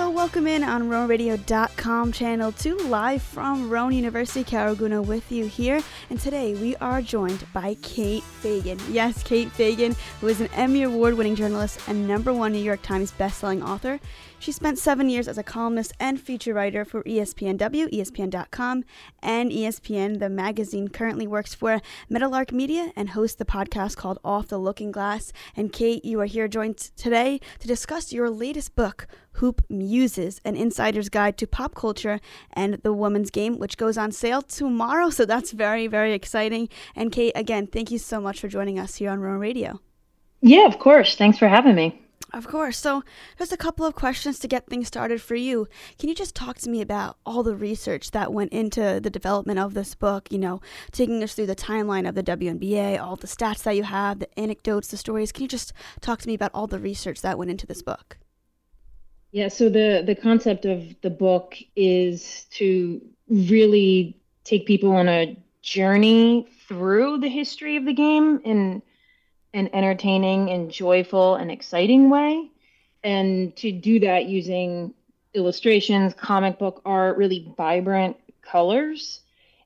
So, welcome in on RowanRadio.com channel 2, live from Rowan University, Caraguna with you here. And today we are joined by Kate Fagan. Yes, Kate Fagan, who is an Emmy Award winning journalist and number one New York Times bestselling author. She spent seven years as a columnist and feature writer for ESPNW, ESPN.com, and ESPN. The magazine currently works for Meadowlark Media and hosts the podcast called Off the Looking Glass. And Kate, you are here joined today to discuss your latest book, Hoop Muses, an insider's guide to pop culture and the women's game, which goes on sale tomorrow. So that's very, very exciting. And Kate, again, thank you so much for joining us here on Rowan Radio. Yeah, of course. Thanks for having me. Of course. So, just a couple of questions to get things started for you. Can you just talk to me about all the research that went into the development of this book? You know, taking us through the timeline of the WNBA, all the stats that you have, the anecdotes, the stories. Can you just talk to me about all the research that went into this book? Yeah, so the the concept of the book is to really take people on a journey through the history of the game and an entertaining and joyful and exciting way. And to do that using illustrations, comic book art, really vibrant colors,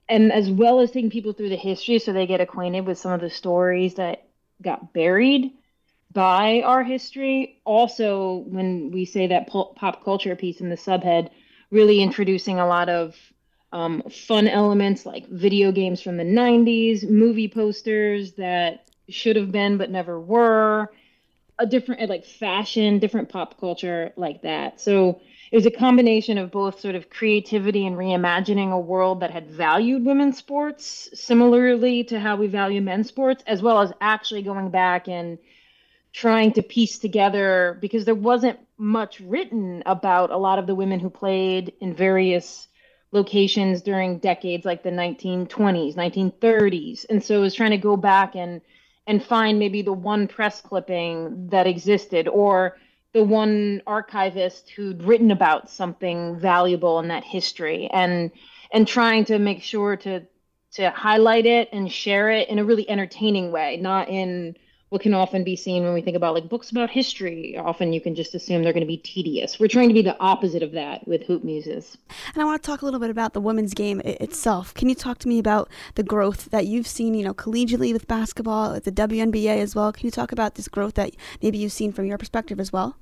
and as well as taking people through the history so they get acquainted with some of the stories that got buried by our history. Also, when we say that pop culture piece in the subhead, really introducing a lot of um, fun elements like video games from the 90s, movie posters that should have been but never were. A different uh, like fashion different pop culture like that. So it was a combination of both sort of creativity and reimagining a world that had valued women's sports similarly to how we value men's sports as well as actually going back and trying to piece together because there wasn't much written about a lot of the women who played in various locations during decades like the 1920s 1930s and so it was trying to go back and and find maybe the one press clipping that existed or the one archivist who'd written about something valuable in that history and and trying to make sure to to highlight it and share it in a really entertaining way not in what can often be seen when we think about like books about history. Often you can just assume they're going to be tedious. We're trying to be the opposite of that with Hoop Muses. And I want to talk a little bit about the women's game itself. Can you talk to me about the growth that you've seen, you know, collegiately with basketball, at the WNBA as well? Can you talk about this growth that maybe you've seen from your perspective as well?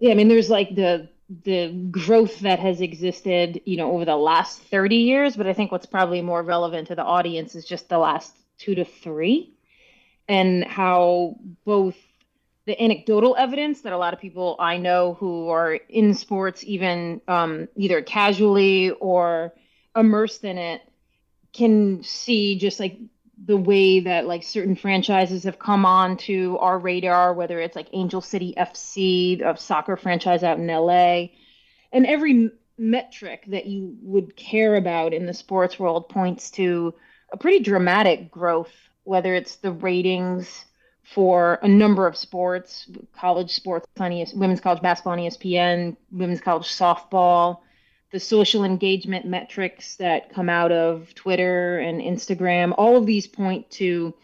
Yeah, I mean, there's like the the growth that has existed, you know, over the last 30 years, but I think what's probably more relevant to the audience is just the last 2 to 3 and how both the anecdotal evidence that a lot of people I know who are in sports, even um, either casually or immersed in it, can see just like the way that like certain franchises have come on to our radar, whether it's like Angel City FC, a soccer franchise out in LA, and every metric that you would care about in the sports world points to a pretty dramatic growth whether it's the ratings for a number of sports, college sports on ES, women's college basketball on ESPN, women's college softball, the social engagement metrics that come out of Twitter and Instagram, all of these point to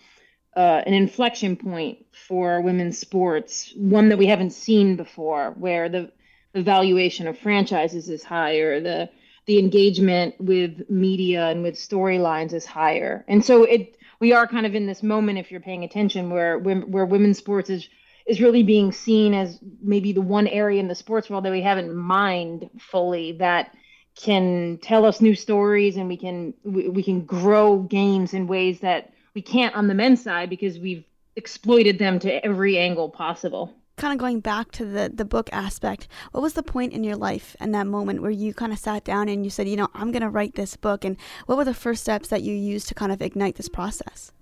uh, an inflection point for women's sports, one that we haven't seen before, where the, the valuation of franchises is higher, the the engagement with media and with storylines is higher, and so it we are kind of in this moment, if you're paying attention, where where women's sports is is really being seen as maybe the one area in the sports world that we haven't mined fully that can tell us new stories and we can we, we can grow games in ways that we can't on the men's side because we've exploited them to every angle possible kind of going back to the the book aspect what was the point in your life and that moment where you kind of sat down and you said you know i'm going to write this book and what were the first steps that you used to kind of ignite this process?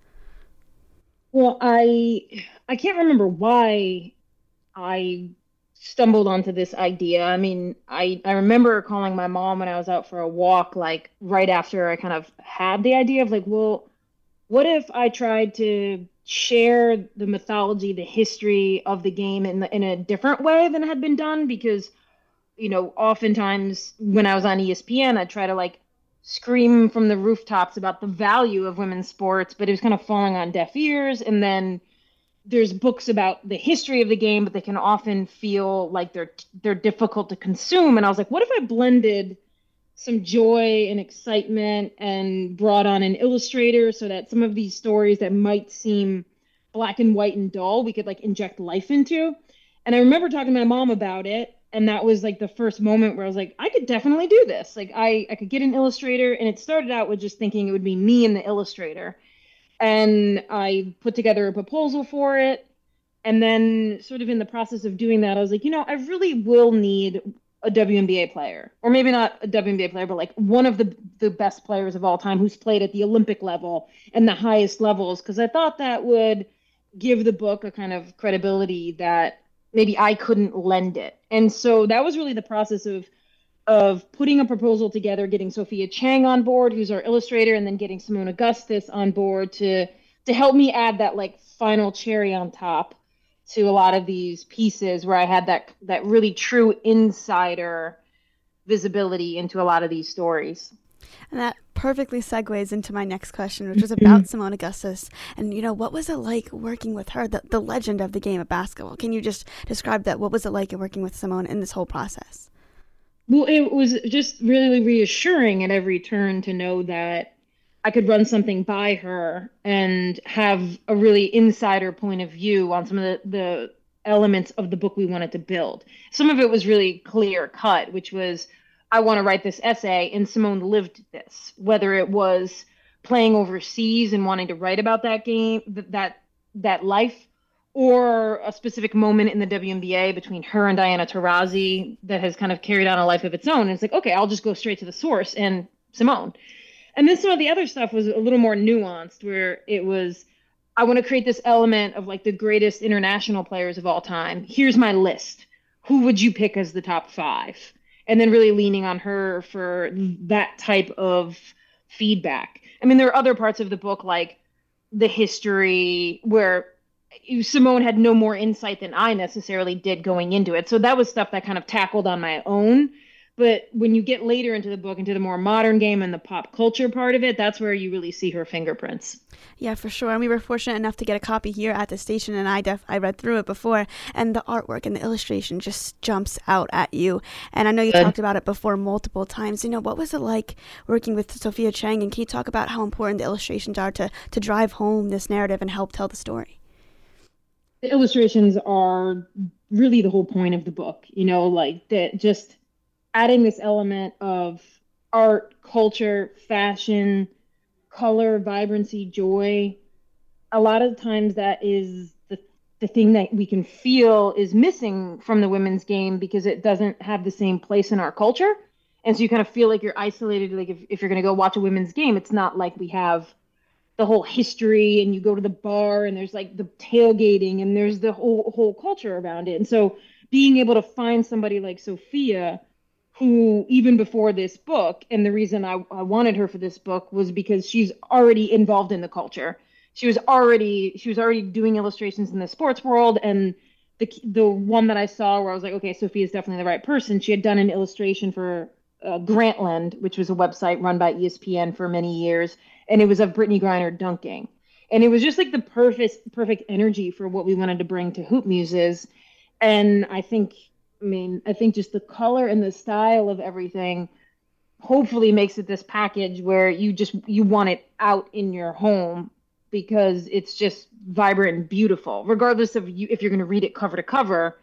Well i i can't remember why i stumbled onto this idea. I mean i i remember calling my mom when i was out for a walk like right after i kind of had the idea of like well what if i tried to share the mythology, the history of the game in, in a different way than had been done because, you know, oftentimes when I was on ESPN, I'd try to like scream from the rooftops about the value of women's sports, but it was kind of falling on deaf ears. And then there's books about the history of the game, but they can often feel like they're they're difficult to consume. And I was like, what if I blended some joy and excitement and brought on an illustrator so that some of these stories that might seem black and white and dull, we could like inject life into. And I remember talking to my mom about it. And that was like the first moment where I was like, I could definitely do this. Like I, I could get an illustrator. And it started out with just thinking it would be me and the illustrator and I put together a proposal for it. And then, sort of in the process of doing that, I was like, you know, I really will need a WNBA player, or maybe not a WNBA player, but like one of the the best players of all time who's played at the Olympic level and the highest levels, because I thought that would give the book a kind of credibility that maybe I couldn't lend it. And so that was really the process of of putting a proposal together, getting Sophia Chang on board, who's our illustrator, and then getting Seimone Augustus on board to to help me add that like final cherry on top to a lot of these pieces where I had that that really true insider visibility into a lot of these stories. And that perfectly segues into my next question, which was mm-hmm. about Seimone Augustus. And, you know, what was it like working with her, the, the legend of the game of basketball? Can you just describe that? What was it like working with Seimone in this whole process? Well, it was just really reassuring at every turn to know that I could run something by her and have a really insider point of view on some of the, the elements of the book we wanted to build. Some of it was really clear cut, which was I want to write this essay, and Seimone lived this, whether it was playing overseas and wanting to write about that game, that that life, or a specific moment in the WNBA between her and Diana Taurasi that has kind of carried on a life of its own. And it's like, okay, I'll just go straight to the source and Seimone. And then some of the other stuff was a little more nuanced, where it was, I want to create this element of like the greatest international players of all time. Here's my list. Who would you pick as the top five? And then really leaning on her for that type of feedback. I mean, there are other parts of the book like the history where Seimone had no more insight than I necessarily did going into it. So that was stuff that kind of tackled on my own. But when you get later into the book, into the more modern game and the pop culture part of it, that's where you really see her fingerprints. Yeah, for sure. And we were fortunate enough to get a copy here at the station, and I def- I read through it before, and the artwork and the illustration just jumps out at you. And I know you Good. talked about it before multiple times. You know, what was it like working with Sophia Chang? And can you talk about how important the illustrations are to to drive home this narrative and help tell the story? the illustrations are really the whole point of the book you know like that just adding this element of art culture fashion color vibrancy joy a lot of times that is the, the thing that we can feel is missing from the women's game because it doesn't have the same place in our culture and so you kind of feel like you're isolated like if, if you're going to go watch a women's game it's not like we have the whole history and you go to the bar and there's like the tailgating and there's the whole whole culture around it. And so being able to find somebody like Sophia who even before this book and the reason I, I wanted her for this book was because she's already involved in the culture. She was already she was already doing illustrations in the sports world and the the one that I saw where I was like, okay, sophie is definitely the right person. She had done an illustration for uh, Grantland, which was a website run by ESPN for many years, and it was of Brittney Griner dunking. And it was just like the perfect perfect energy for what we wanted to bring to Hoop Muses. And I think, I mean, I think just the color and the style of everything hopefully makes it this package where you just you want it out in your home because it's just vibrant and beautiful. Regardless of you if you're going to read it cover to cover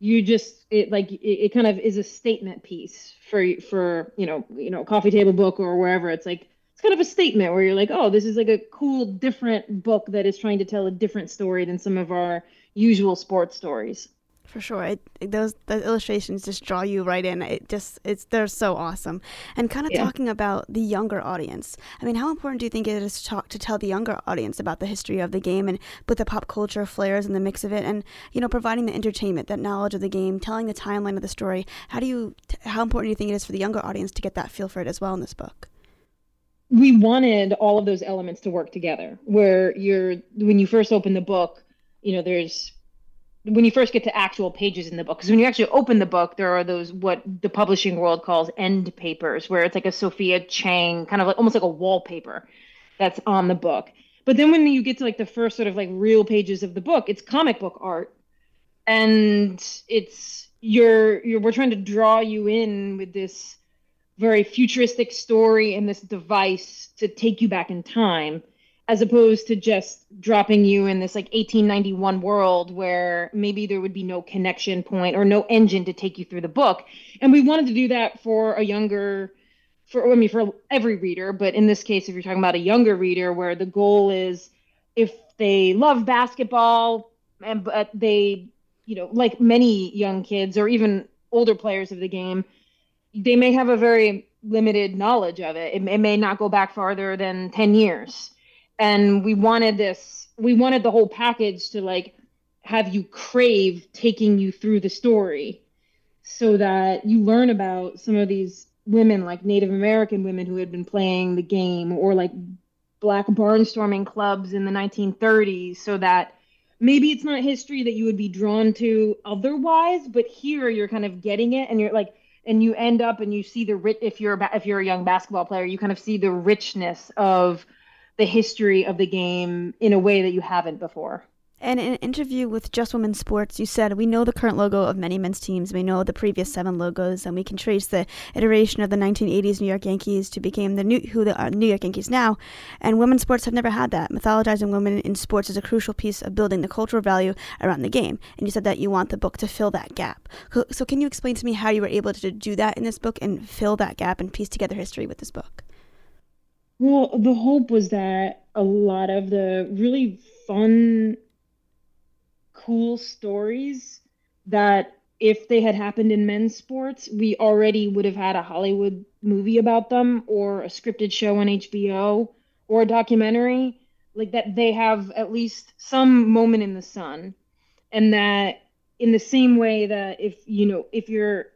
you just it like it, it, kind of is a statement piece for for you know you know coffee table book or wherever. It's like it's kind of a statement where you're like oh this is like a cool different book that is trying to tell a different story than some of our usual sports stories for sure. It, those the illustrations just draw you right in. It just it's they're so awesome. And kind of yeah. talking about the younger audience. I mean, how important do you think it is to talk to tell the younger audience about the history of the game and put the pop culture flares in the mix of it, and you know, providing the entertainment, that knowledge of the game, telling the timeline of the story. How do you how important do you think it is for the younger audience to get that feel for it as well in this book? We wanted all of those elements to work together. Where you're when you first open the book, you know, there's when you first get to actual pages in the book because when you actually open the book there are those what the publishing world calls end papers where it's like a sophia chang kind of like almost like a wallpaper that's on the book But then when you get to like the first sort of like real pages of the book, it's comic book art. And it's you're you're we're trying to draw you in with this very futuristic story and this device to take you back in time as opposed to just dropping you in this like 1891 world where maybe there would be no connection point or no engine to take you through the book and we wanted to do that for a younger for I mean for every reader, but in this case, if you're talking about a younger reader, where the goal is if they love basketball and but they, you know, like many young kids or even older players of the game, they may have a very limited knowledge of it. It, it may not go back farther than 10 years. And we wanted this, we wanted the whole package to like have you crave taking you through the story so that you learn about some of these women like Native American women who had been playing the game or like black barnstorming clubs in the 1930s so that maybe it's not history that you would be drawn to otherwise but here you're kind of getting it and you're like and you end up and you see the rich if you're a, if you're a young basketball player you kind of see the richness of the history of the game in a way that you haven't before and in an interview with Just Women's Sports, you said, We know the current logo of many men's teams. We know the previous seven logos, and we can trace the iteration of the 1980s New York Yankees to become the new, who the New York Yankees now. And women's sports have never had that. Mythologizing women in sports is a crucial piece of building the cultural value around the game. And you said that you want the book to fill that gap. So, can you explain to me how you were able to do that in this book and fill that gap and piece together history with this book? Well, the hope was that a lot of the really fun cool stories that if they had happened in men's sports, we already would have had a Hollywood movie about them or a scripted show on HBO or a documentary. Like that, they have at least some moment in the sun. And that, in the same way that if, you know, if you're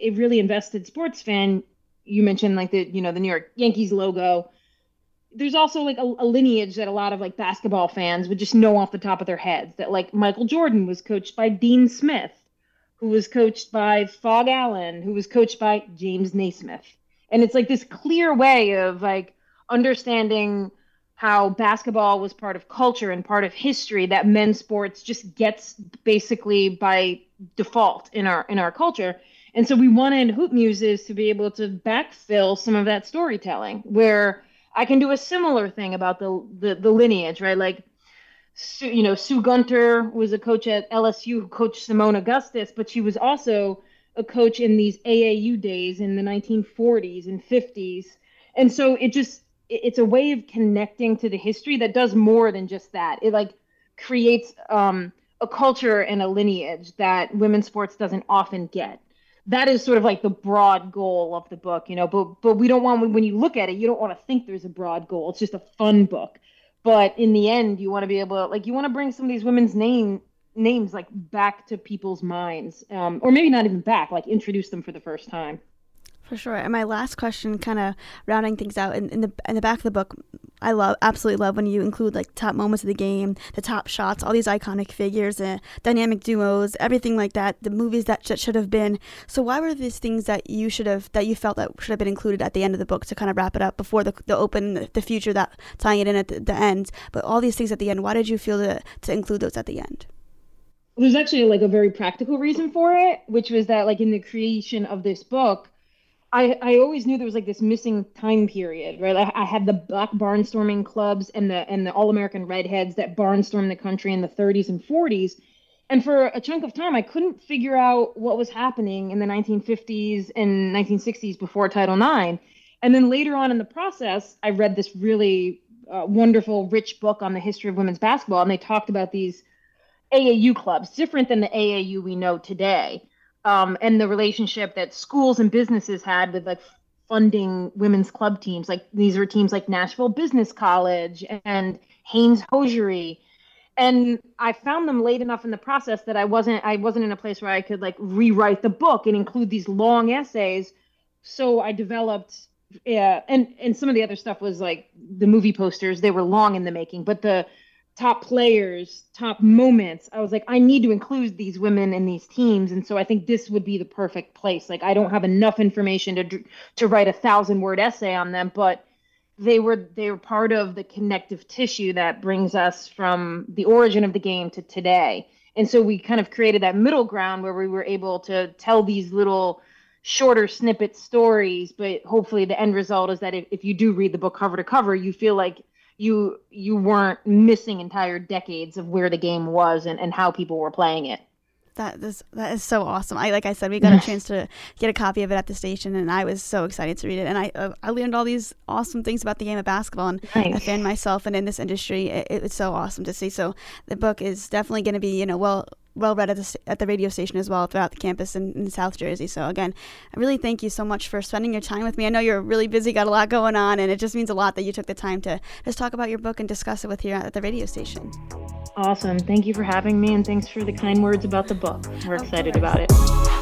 a really invested sports fan, you mentioned like the, you know, the New York Yankees logo there's also like a, a, lineage that a lot of like basketball fans would just know off the top of their heads that like Michael Jordan was coached by Dean Smith, who was coached by Phog Allen, who was coached by James Naismith. And it's like this clear way of like understanding how basketball was part of culture and part of history that men's sports just gets basically by default in our in our culture. And so we wanted Hoop Muses to be able to backfill some of that storytelling where I can do a similar thing about the the, the lineage, right? Like, Sue, you know, Sue Gunter was a coach at LSU who coached Seimone Augustus, but she was also a coach in these AAU days in the 1940s and 50s, and so it just it's a way of connecting to the history that does more than just that. It like creates um, a culture and a lineage that women's sports doesn't often get that is sort of like the broad goal of the book, you know. But but we don't want when you look at it, you don't want to think there's a broad goal. It's just a fun book. But in the end, you want to be able to like you want to bring some of these women's name names like back to people's minds, um, or maybe not even back, like introduce them for the first time. For sure. And my last question, kind of rounding things out, in, in the in the back of the book, I love absolutely love when you include like top moments of the game, the top shots, all these iconic figures, and dynamic duos, everything like that. The movies that sh- should have been. So why were these things that you should have that you felt that should have been included at the end of the book to kind of wrap it up before the the open the future that tying it in at the, the end? But all these things at the end. Why did you feel to to include those at the end? There's actually like a very practical reason for it, which was that like in the creation of this book I, I always knew there was like this missing time period, right? I, I had the black barnstorming clubs and the and the all American redheads that barnstormed the country in the 30s and 40s, and for a chunk of time, I couldn't figure out what was happening in the 1950s and 1960s before Title IX. And then later on in the process, I read this really uh, wonderful, rich book on the history of women's basketball, and they talked about these AAU clubs, different than the AAU we know today um, and the relationship that schools and businesses had with like funding women's club teams. Like these were teams like Nashville Business College and Hanes Hosiery. And I found them late enough in the process that I wasn't I wasn't in a place where I could like rewrite the book and include these long essays. So I developed yeah, and and some of the other stuff was like the movie posters. They were long in the making, but the top players, top moments. I was like, I need to include these women in these teams, and so I think this would be the perfect place. Like, I don't have enough information to to write a thousand word essay on them, but they were they were part of the connective tissue that brings us from the origin of the game to today. And so we kind of created that middle ground where we were able to tell these little shorter snippet stories, but hopefully the end result is that if, if you do read the book cover to cover, you feel like you you weren't missing entire decades of where the game was and, and how people were playing it. That is that is so awesome. I like I said, we got a chance to get a copy of it at the station, and I was so excited to read it. And I uh, I learned all these awesome things about the game of basketball, and nice. I found myself and in this industry. It, it's so awesome to see. So the book is definitely going to be you know well well read at the, at the radio station as well throughout the campus in, in, South Jersey. So again, I really thank you so much for spending your time with me. I know you're really busy, got a lot going on, and it just means a lot that you took the time to just talk about your book and discuss it with here at the radio station. Awesome. Thank you for having me, and thanks for the kind words about the book. We're of excited course. about it.